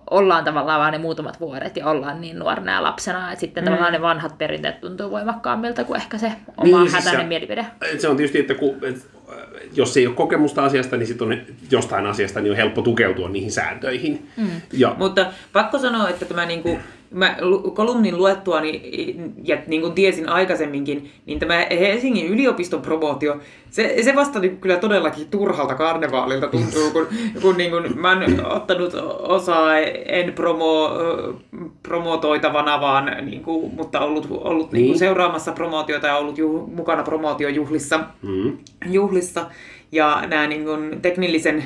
ollaan tavallaan vain ne muutamat vuodet ja ollaan niin nuorena ja lapsena, että sitten mm. tavallaan ne vanhat perinteet tuntuu voimakkaammilta kuin ehkä se oma Niin, niin, siis hätäinen se- mielipide. Se on tietysti, että kun, et, jos ei ole kokemusta asiasta, niin sitten on jostain asiasta niin on helppo tukeutua niihin sääntöihin. Mm. Ja, Mutta pakko sanoa, että tämä niinku, mä lu- kolumnin luettuani ja niin kuin tiesin aikaisemminkin, niin tämä Helsingin yliopiston promootio, se, se vasta niin kyllä todellakin turhalta karnevaalilta tuntuu, kun, kun niin kuin mä oon ottanut osaa, en promo, promotoitavana, vaan niin kuin, mutta ollut, ollut niin. Niin kuin seuraamassa promootiota ja ollut juh, mukana promootiojuhlissa mm. juhlissa. Ja nämä niin kuin teknillisen,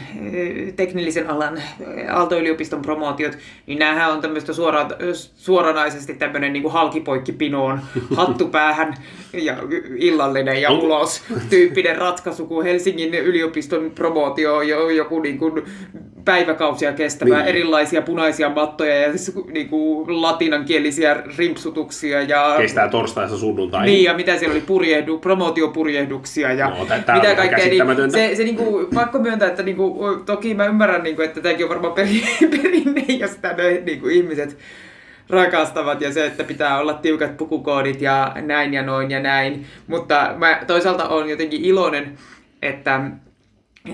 teknillisen alan Aalto-yliopiston promootiot, niin näähän on tämmöistä suora, suoranaisesti tämmöinen niin kuin halkipoikkipinoon, hattu päähän ja illallinen ja ulos tyyppinen ratkaisu, kun Helsingin yliopiston promootio on jo, joku niin kuin päiväkausia kestävää, niin. erilaisia punaisia mattoja ja siis, niin kuin latinankielisiä rimpsutuksia. Ja, Kestää torstaista sunnuntai. Niin, ja mitä siellä oli, purjehdu, promootiopurjehduksia ja no, mitä kaikkea. Niin, se, se niin kuin, pakko myöntää, että niin kuin, toki mä ymmärrän, niin kuin, että tämäkin on varmaan perinne, ja sitä ne niin kuin ihmiset rakastavat ja se, että pitää olla tiukat pukukoodit ja näin ja noin ja näin. Mutta mä toisaalta olen jotenkin iloinen, että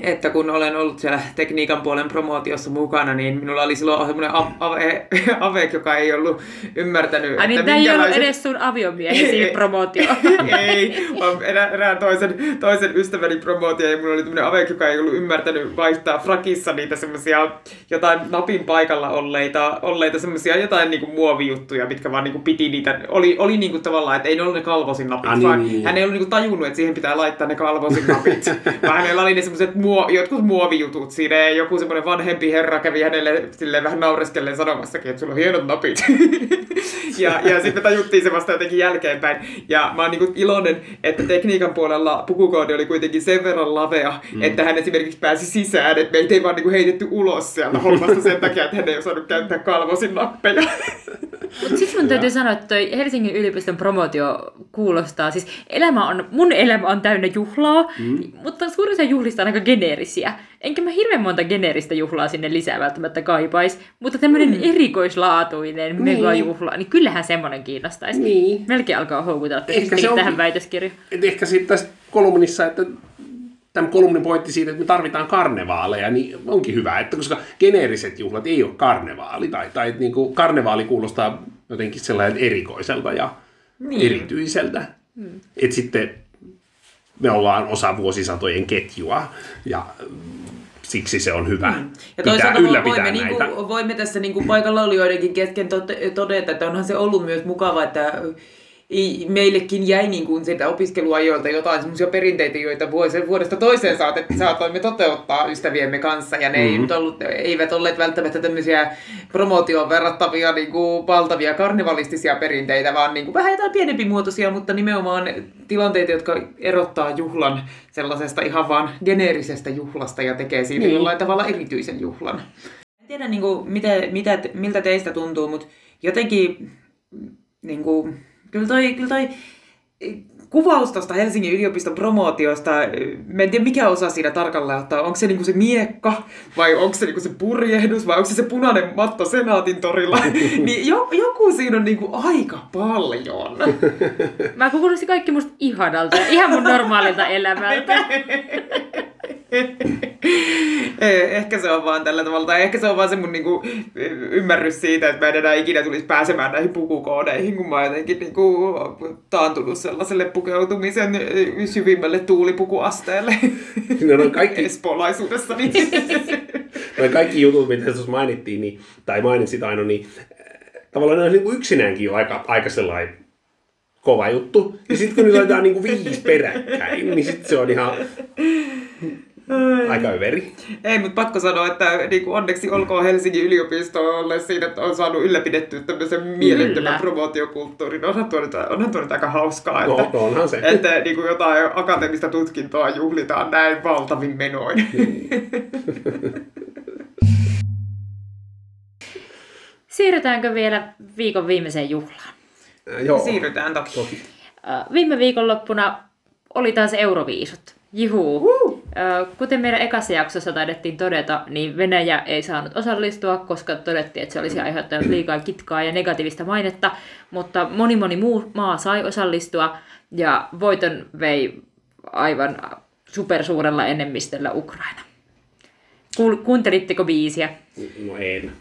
että kun olen ollut siellä tekniikan puolen promootiossa mukana, niin minulla oli silloin semmoinen ave, ave, joka ei ollut ymmärtänyt, Ai niin, ei ollut edes sun aviomiehesi promootio. ei, vaan erään toisen, toisen ystäväni promootio, ja minulla oli tämmöinen ave, joka ei ollut ymmärtänyt vaihtaa frakissa niitä semmoisia jotain napin paikalla olleita, olleita semmoisia jotain niinku muovijuttuja, mitkä vaan niinku piti niitä, oli, oli niinku tavallaan, että ei ne ollut ne kalvosin napit, ah, niin, vaan niin. hän ei ollut niinku tajunnut, että siihen pitää laittaa ne kalvosin napit, vaan hänellä oli ne semmoiset muo, jotkut muovijutut siinä ja joku semmoinen vanhempi herra kävi hänelle silleen vähän naureskellen sanomassakin, että sulla on hienot napit. ja, ja sitten tajuttiin se vasta jotenkin jälkeenpäin. Ja mä oon niin iloinen, että tekniikan puolella pukukoodi oli kuitenkin sen verran lavea, mm. että hän esimerkiksi pääsi sisään, että meitä ei vaan niin heitetty ulos sieltä hommasta sen takia, että hän ei osannut käyttää kalvosin nappeja. Mutta sitten mun täytyy sanoa, että toi Helsingin yliopiston promootio kuulostaa, siis elämä on, mun elämä on täynnä juhlaa, mm. mutta suurin osa juhlista on aika geneerisiä. Enkä mä hirveän monta geneeristä juhlaa sinne lisää välttämättä kaipais, mutta tämmöinen mm. erikoislaatuinen niin. megajuhla, niin kyllähän semmoinen kiinnostaisi. Niin. Melkein alkaa houkutella ehkä se tähän väitöskirjaan. Ehkä sitten tässä kolumnissa, että tämän kolumnin pointti siitä, että me tarvitaan karnevaaleja, niin onkin hyvä, että koska geneeriset juhlat ei ole karnevaali, tai, tai niin kuin karnevaali kuulostaa jotenkin sellainen erikoiselta ja niin. erityiseltä. Hmm. Että sitten me ollaan osa vuosisatojen ketjua, ja siksi se on hyvä mm. Ja toisaalta pitää voimme, niin kuin, voimme tässä niin kuin paikalla olijoidenkin kesken todeta, että onhan se ollut myös mukava, että meillekin jäi niin kuin sitä opiskeluajoilta jotain semmoisia perinteitä, joita vuodesta toiseen saatoimme toteuttaa ystäviemme kanssa. Ja ne mm-hmm. ei ollut, eivät olleet välttämättä tämmöisiä promootioon verrattavia niin kuin valtavia karnevalistisia perinteitä, vaan niin kuin vähän jotain pienempimuotoisia, mutta nimenomaan tilanteita, jotka erottaa juhlan sellaisesta ihan vaan geneerisestä juhlasta ja tekee siitä niin. jollain tavalla erityisen juhlan. En tiedä, niin kuin, mitä, mitä, miltä teistä tuntuu, mutta jotenkin niin kuin, Kyllä toi, kyllä toi kuvaus tuosta Helsingin yliopiston promootiosta, mä en tiedä mikä osa siinä tarkalleen ottaa, onko se niinku se miekka vai onko se niinku se purjehdus vai onko se se punainen matto Senaatin torilla, niin jo, joku siinä on niinku aika paljon. Mä kuulosti kaikki musta ihanalta ihan mun normaalilta elämältä. ehkä se on vaan tällä tavalla, tai ehkä se on vaan se mun niinku, ymmärrys siitä, että mä en enää ikinä tulisi pääsemään näihin pukukoodeihin, kun mä oon jotenkin niinku, taantunut sellaiselle pukeutumisen syvimmälle tuulipukuasteelle no, no kaikki... espoolaisuudessa. Niin. no, kaikki jutut, mitä tuossa mainittiin, niin, tai mainitsit aina, niin tavallaan ne on niin yksinäänkin jo aika, aika sellainen kova juttu. Ja sitten kun nyt laitetaan niin kuin viisi peräkkäin, niin sitten se on ihan Aika överi. Ei, mutta pakko sanoa, että niin kuin onneksi olkoon Helsingin yliopistolle siinä, että on saanut ylläpidettyä tämmöisen mielettömän promootiokulttuurin. Onhan tuo, nyt, onhan tuo nyt aika hauskaa, että, no, onhan se. että niin kuin jotain akateemista tutkintoa juhlitaan näin valtavin menoin. Niin. Siirrytäänkö vielä viikon viimeiseen juhlaan? Äh, joo. Siirrytään toki. toki. Äh, viime viikonloppuna oli taas Euroviisut. Juhu. Uh. Kuten meidän ekassa jaksossa taidettiin todeta, niin Venäjä ei saanut osallistua, koska todettiin, että se olisi aiheuttanut liikaa kitkaa ja negatiivista mainetta, mutta moni moni muu maa sai osallistua ja voiton vei aivan supersuurella enemmistöllä Ukraina. kuuntelitteko biisiä? No en.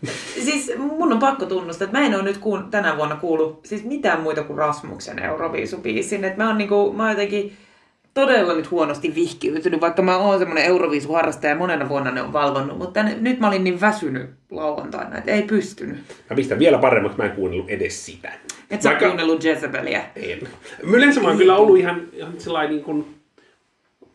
Siis mun on pakko tunnustaa, että mä en ole nyt kuun, tänä vuonna kuullut siis mitään muita kuin Rasmuksen Euroviisubiisin. Että mä oon, niinku, mä oon jotenkin todella nyt huonosti vihkiytynyt, vaikka mä oon semmoinen Euroviisuharrastaja ja monena vuonna ne on valvonnut, mutta nyt mä olin niin väsynyt lauantaina, että ei pystynyt. Mä pistän vielä paremmaksi, mä en kuunnellut edes sitä. Et sä vaikka... kuunnellut Jezebeliä? En. Yleensä mä oon kyllä ollut ihan, ihan sellainen niin kuin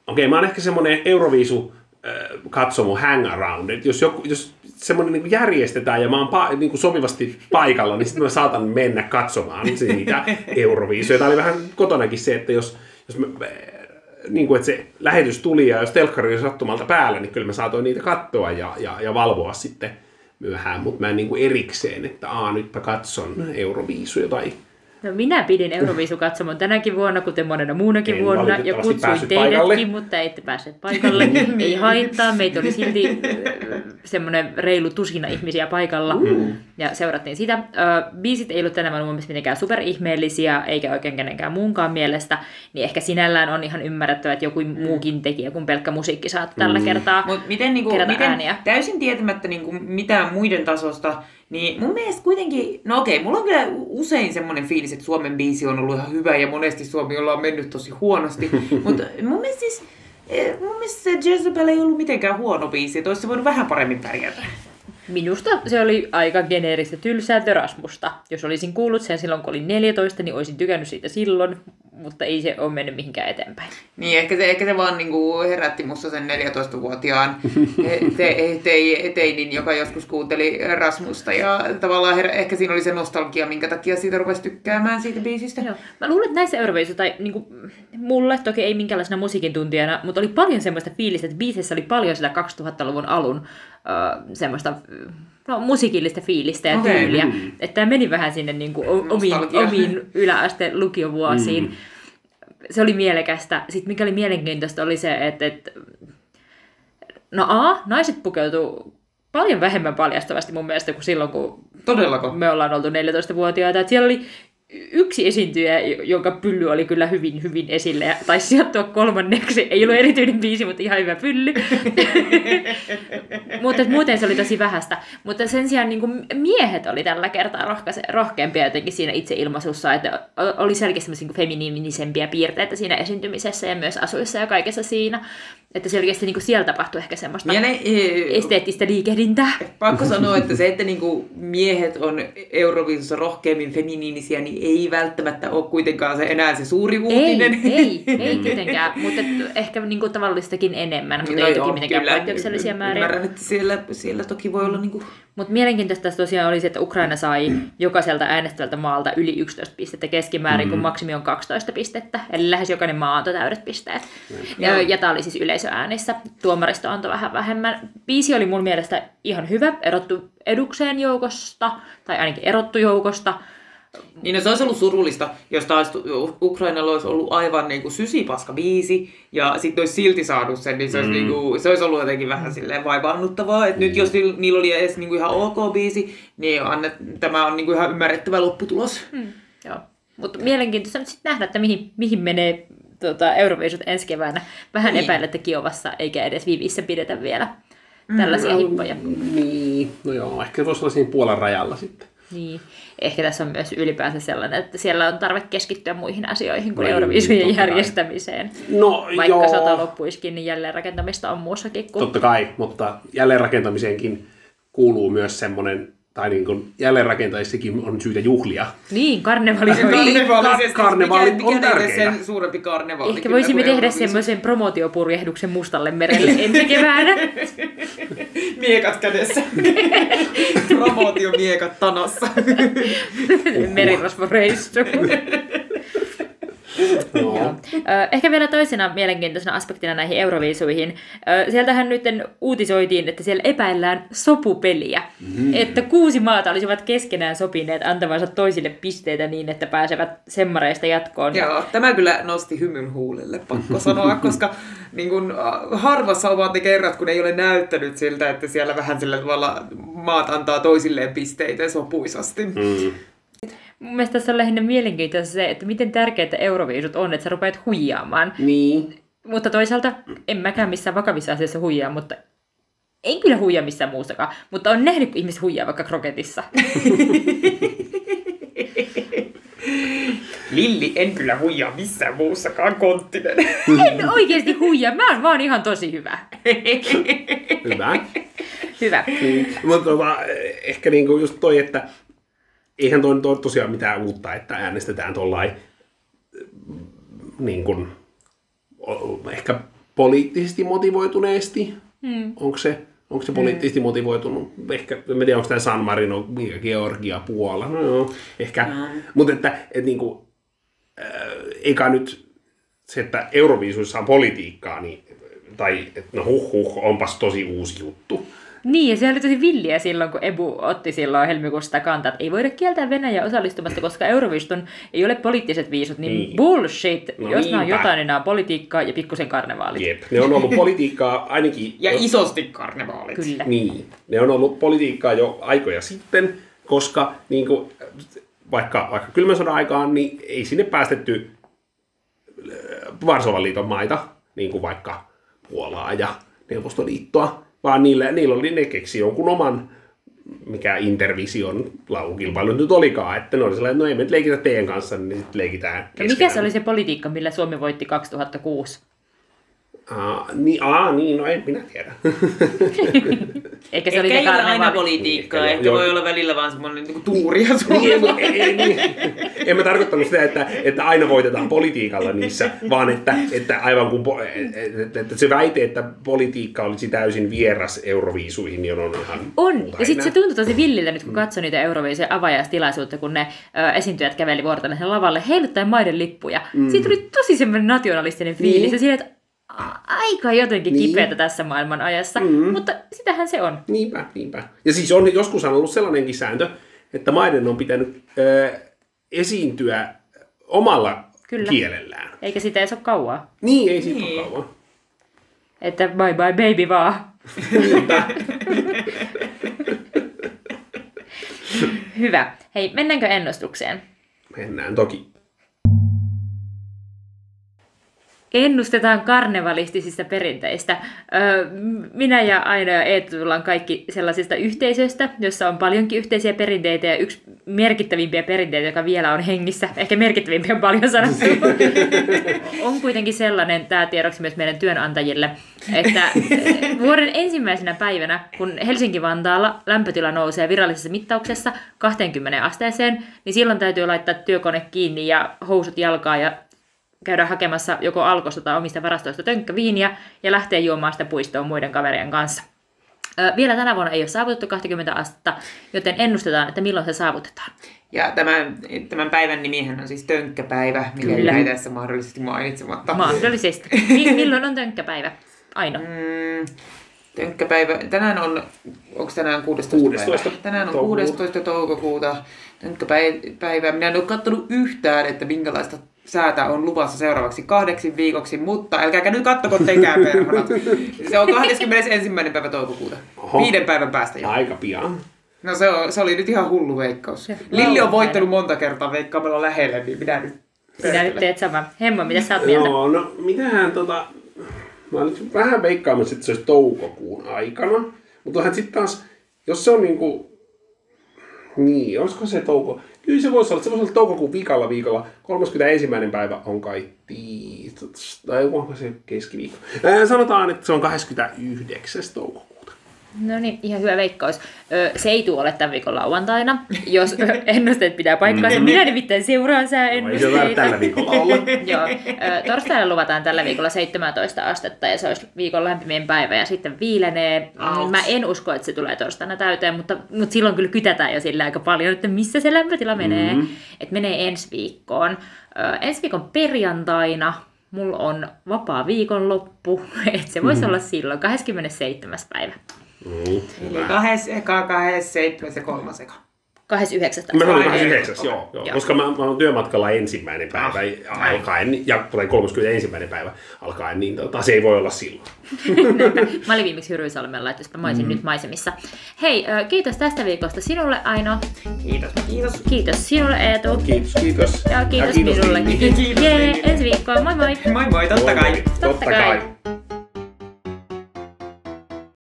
okei, mä oon ehkä semmoinen Euroviisu äh, katsomo hangaround, että jos, joku, jos semmoinen niin järjestetään ja mä oon pa, niin kuin sopivasti paikalla, niin sitten mä saatan mennä katsomaan niitä Euroviisuja. Tämä oli vähän kotonakin se, että jos, jos mä, niin kuin, että se lähetys tuli ja jos telkkari oli sattumalta päällä, niin kyllä mä saatoin niitä katsoa ja, ja, ja valvoa sitten myöhään, mutta mä en niin kuin erikseen, että aa nytpä katson Euroviisuja tai No minä pidin Euroviisu katsomon tänäkin vuonna, kuten monena muunakin En vuonna, ja kutsuin teidätkin, paikalle. mutta ette päässeet paikalle. Ei haittaa, meitä oli silti äh, semmoinen reilu tusina ihmisiä paikalla, ja seurattiin sitä. Ö, biisit ei ollut tänä vuonna mun mielestä mitenkään superihmeellisiä, eikä oikein kenenkään muunkaan mielestä, niin ehkä sinällään on ihan ymmärrettävä, että joku muukin tekijä kuin pelkkä musiikki saa tällä kertaa Mutta miten, niinku, kerätä miten ääniä. täysin tietämättä niinku, mitään muiden tasosta, niin mun mielestä kuitenkin, no okei, mulla on kyllä usein semmoinen fiilis, että Suomen biisi on ollut ihan hyvä ja monesti Suomi ollaan mennyt tosi huonosti. Mutta mun mielestä siis, eh, mun mielestä se Jezebel ei ollut mitenkään huono biisi, että olisi se voinut vähän paremmin pärjätä. Minusta se oli aika geneeristä tylsää Terasmusta. Jos olisin kuullut sen silloin, kun olin 14, niin olisin tykännyt siitä silloin, mutta ei se ole mennyt mihinkään eteenpäin. Niin, ehkä se, ehkä se vaan niinku herätti musta sen 14-vuotiaan te, te, teinin, joka joskus kuunteli Rasmusta. Ja tavallaan her, ehkä siinä oli se nostalgia, minkä takia siitä rupesi tykkäämään siitä biisistä. Joo. Mä luulen, että näissä Euroviisuissa, tai niin kuin, mulle toki ei minkäänlaisena musiikin tuntijana, mutta oli paljon semmoista fiilistä, että biisissä oli paljon sitä 2000-luvun alun semmoista no, musiikillista fiilistä ja Okei. tyyliä. Että tämä meni vähän sinne niin kuin, omiin, omiin yläasteen lukiovuosiin. Se oli mielekästä. Sitten mikä oli mielenkiintoista oli se, että, että no A, naiset pukeutuu paljon vähemmän paljastavasti mun mielestä kuin silloin, kun Todellako? me ollaan oltu 14-vuotiaita. Et siellä oli yksi esiintyjä, jonka pylly oli kyllä hyvin, hyvin esille. Ja taisi sijoittua kolmanneksi. Ei ollut erityinen biisi, mutta ihan hyvä pylly. mutta muuten se oli tosi vähäistä. Mutta sen sijaan niin miehet oli tällä kertaa rohkaise, rohkeampia jotenkin siinä itseilmaisussa. Että oli selkeästi niin feminiinisempiä piirteitä siinä esiintymisessä ja myös asuissa ja kaikessa siinä. Että selkeästi niin siellä tapahtui ehkä semmoista ne, eh, esteettistä liikehdintää. Pakko sanoa, että se, että niinku miehet on Euroviisussa rohkeammin feminiinisiä, niin ei välttämättä ole kuitenkaan se enää se suuri Ei, uutinen. ei, ei tietenkään, mutta ehkä niinku tavallistakin enemmän, mutta no ei toki mitenkään kyllä. poikkeuksellisia määriä. Ymmärrän, että siellä, siellä toki voi olla niinku... Mutta mielenkiintoista tässä tosiaan oli se, että Ukraina sai jokaiselta äänestävältä maalta yli 11 pistettä keskimäärin, kun maksimi on 12 pistettä. Eli lähes jokainen maa antoi täydet pisteet. Ja, ja tämä oli siis yleisöäänissä. Tuomaristo antoi vähän vähemmän. Biisi oli mun mielestä ihan hyvä, erottu edukseen joukosta, tai ainakin erottu joukosta. Niin no, se olisi ollut surullista, jos taas Ukrainalla olisi ollut aivan niinku sysipaska biisi, ja sitten olisi silti saanut sen, niin se olisi, mm. niinku, se olisi ollut jotenkin vähän silleen vaivaannuttavaa. Että nyt jos niillä, oli edes niinku ihan ok biisi, niin annet, tämä on niinku ihan ymmärrettävä lopputulos. Mm. Joo. Mutta mielenkiintoista nyt sitten nähdä, että mihin, mihin menee tota, Euroviisut ensi keväänä. Vähän Niin. niin. epäillä, että Kiovassa eikä edes Vivissä pidetä vielä tällaisia hippoja. Niin, no joo, ehkä voisi olla siinä Puolan rajalla sitten. Niin. Ehkä tässä on myös ylipäänsä sellainen, että siellä on tarve keskittyä muihin asioihin kuin No, Euroviisujen järjestämiseen. No Vaikka joo, sota loppuisikin, niin jälleen rakentamista on muussakin kuin... totta kai, mutta jälleenrakentamiseenkin kuuluu myös semmoinen, tai niin kuin jälleenrakentajissakin on syytä juhlia. Niin, karnevali. Karnevaalisesti. karnevaalit mikä, on mikä teille tärkeitä. sen suurempi karnevaali. Ehkä voisimme tehdä Euroviisu. semmoisen promootiopurjehduksen mustalle merelle ensi keväänä. Miekat kädessä. Promootiomiekat tanassa. Merirosvoreissu. No. Ehkä vielä toisena mielenkiintoisena aspektina näihin Euroviisuihin. Sieltähän nyt uutisoitiin, että siellä epäillään sopupeliä. Mm. Että kuusi maata olisivat keskenään sopineet antavansa toisille pisteitä niin, että pääsevät semmareista jatkoon. Joo, tämä kyllä nosti hymyn huulille, pakko sanoa, koska niin kun, harvassa ovat ne kerrat, kun ei ole näyttänyt siltä, että siellä vähän sillä tavalla maat antaa toisilleen pisteitä sopuisasti. Mm. Mun mielestä tässä on lähinnä mielenkiintoista se, että miten tärkeää Euroviisut on, että sä rupeat huijaamaan. Niin. Mutta toisaalta en mäkään missään vakavissa asioissa huijaa, mutta en kyllä huijaa missään muussakaan. Mutta on nähnyt, ihmiset huijaa vaikka kroketissa. Lilli, en kyllä huijaa missään muussakaan konttinen. en oikeasti huijaa, mä oon vaan ihan tosi hyvä. Hyvä. Hyvä. Niin, mutta tota, ehkä niinku just toi, että eihän toi nyt ole tosiaan mitään uutta, että äänestetään tuollain niin kuin, ehkä poliittisesti motivoituneesti. Hmm. Onko se, onko se poliittisesti hmm. motivoitunut? Ehkä, en tiedä, onko tämä San Marino, Georgia, Puola. No joo, ehkä. Hmm. Mutta että, että niin kuin, äh, eikä nyt se, että Euroviisuissa on politiikkaa, niin, tai että no huh huh, onpas tosi uusi juttu. Niin, ja se oli tosi villiä silloin, kun Ebu otti silloin helmikuusta kantaa, että ei voida kieltää Venäjä osallistumasta, koska Euroviiston ei ole poliittiset viisut, niin, niin. bullshit. No Jos nämä on jotain, niin nämä on politiikkaa ja pikkusen karnevaalit. Jep, ne on ollut politiikkaa ainakin... ja isosti karnevaalit. Kyllä. Niin, ne on ollut politiikkaa jo aikoja sitten, koska niin kuin, vaikka, vaikka kylmän sodan aikaan, niin ei sinne päästetty Varsovan liiton maita, niin kuin vaikka Puolaa ja Neuvostoliittoa, vaan niillä, niillä oli, ne keksi jonkun oman mikä Intervision laulukilpailu nyt olikaan, että ne oli sellainen, no ei me nyt leikitä teidän kanssa, niin sitten leikitään ja Mikä se oli se politiikka, millä Suomi voitti 2006? Uh, niin, aa, niin, no en minä tiedä. Eikä se Ehkä oli ei ole aina politiikkaa, Ehkä ehkä joo. voi olla välillä vaan semmoinen niin tuuria niin, en, ei, ei, niin. en mä tarkoittanut sitä, että, että aina voitetaan politiikalla niissä, vaan että, että aivan kun po- että, että se väite, että politiikka olisi täysin vieras euroviisuihin, niin on ihan On. Ja sitten se tuntui tosi villiltä nyt, kun katsoi niitä Euroviisun avajaistilaisuutta, kun ne ö, esiintyjät käveli vuorotellen sen lavalle heiluttaen maiden lippuja. Mm. Siitä tuli tosi semmoinen nationalistinen fiilis. Niin. Ja siinä, että aika jotenkin Niin. kipeätä tässä maailman ajassa. Mm. Mutta sitähän se on. Niinpä, niinpä. Ja siis on, joskus on ollut sellainenkin sääntö, että maiden on pitänyt ö, esiintyä omalla Kyllä. kielellään. Eikä sitä edes ole kauaa. Niin, ei siitä Niin. ole kauan. Että bye bye baby vaan. Hyvä. Hei, mennäänkö ennustukseen? Mennään toki. Ennustetaan karnevalistisista perinteistä. Minä ja Aino ja Eetu tullaan kaikki sellaisista yhteisöistä, jossa on paljonkin yhteisiä perinteitä ja yksi merkittävimpiä perinteitä, joka vielä on hengissä, ehkä merkittävimpiä on paljon sanottu, on kuitenkin sellainen, tämä tiedoksi myös meidän työnantajille, että vuoden ensimmäisenä päivänä, kun Helsinki-Vantaalla lämpötila nousee virallisessa mittauksessa 20 asteeseen, niin silloin täytyy laittaa työkone kiinni ja housut jalkaa ja käydä hakemassa joko alkosta tai omista varastoista tönkkäviiniä ja lähteä juomaan sitä puistoon muiden kaverien kanssa. Ö, Vielä tänä vuonna ei ole saavutettu 20 astetta, joten ennustetaan, että milloin se saavutetaan. Ja tämän, tämän päivän nimihän on siis tönkkäpäivä, mikä Kyllä. jäi tässä mahdollisesti mainitsematta. Mahdollisesti. Mi- milloin on tönkkäpäivä? Aino. Mm, tönkkäpäivä. Tänään on, onko tänään 16. 16. päivä? Tänään on toukokuuta. 16. toukokuuta tönkkäpäivä. Minä en ole katsonut yhtään, että minkälaista säätä on luvassa seuraavaksi kahdeksi viikoksi, mutta älkääkä nyt kattoko tekään perhonat. Se on 21. päivä toukokuuta. Oho. Viiden päivän päästä jo. Aika pian. No se, on, se oli nyt ihan hullu veikkaus. Lilli on voittanut monta kertaa veikkaamalla lähelle, niin minä nyt... Sinä nyt teet saman. Hemmo, mitä sä oot mieltä? Joo, no mitähän tota... Mä nyt vähän veikkaamassa, että se olisi toukokuun aikana. Mutta onhan sitten taas, jos se on niinku... Niin, olisiko se touko... Kyllä se voisi olla, se voisi olla toukokuun viikalla viikolla. 31. päivä on kai tiistai, tai onko se keskiviikko. Sanotaan, että se on 29. toukokuuta. No niin, ihan hyvä veikkaus. Ö, se ei tule ole tämän viikon lauantaina, jos ennusteet pitää paikkaansa. Minä nimittäin seuraan sää No, ei se tarvitse tällä viikolla olla. Joo, ö, torstaina luvataan tällä viikolla 17 astetta ja se olisi viikon lämpimin päivä ja sitten viilenee. Auts. Mä en usko, että se tulee torstaina täyteen, mutta, mutta silloin kyllä kytätään jo sillä aika paljon, että missä se lämpötila menee. Mm-hmm. Että menee ensi viikkoon. Ö, ensi viikon perjantaina mulla on vapaa viikonloppu, että se voisi mm-hmm. olla silloin 27. päivä. Mm, Eli kahes eka, kahes, seitsemäs ja kolmas eka. 29. Mä Ai, 29, okei. joo, joo. Joo. Koska mä, mä olen työmatkalla ensimmäinen päivä Ah, alkaen, ja tulee 31. päivä alkaen, niin tota, se ei voi olla silloin. Mä olin viimeksi Hyrysalmella, että jospa mä olisin mm. nyt maisemissa. Hei, kiitos tästä viikosta sinulle Aino. Kiitos, kiitos. Kiitos sinulle Eetu. Kiitos, kiitos. Ja kiitos, kiitos minullekin. Kiitos, Jee, Lilli. ensi viikkoon. Moi moi. Moi moi, totta Moi, kai. Totta Totta kai. kai.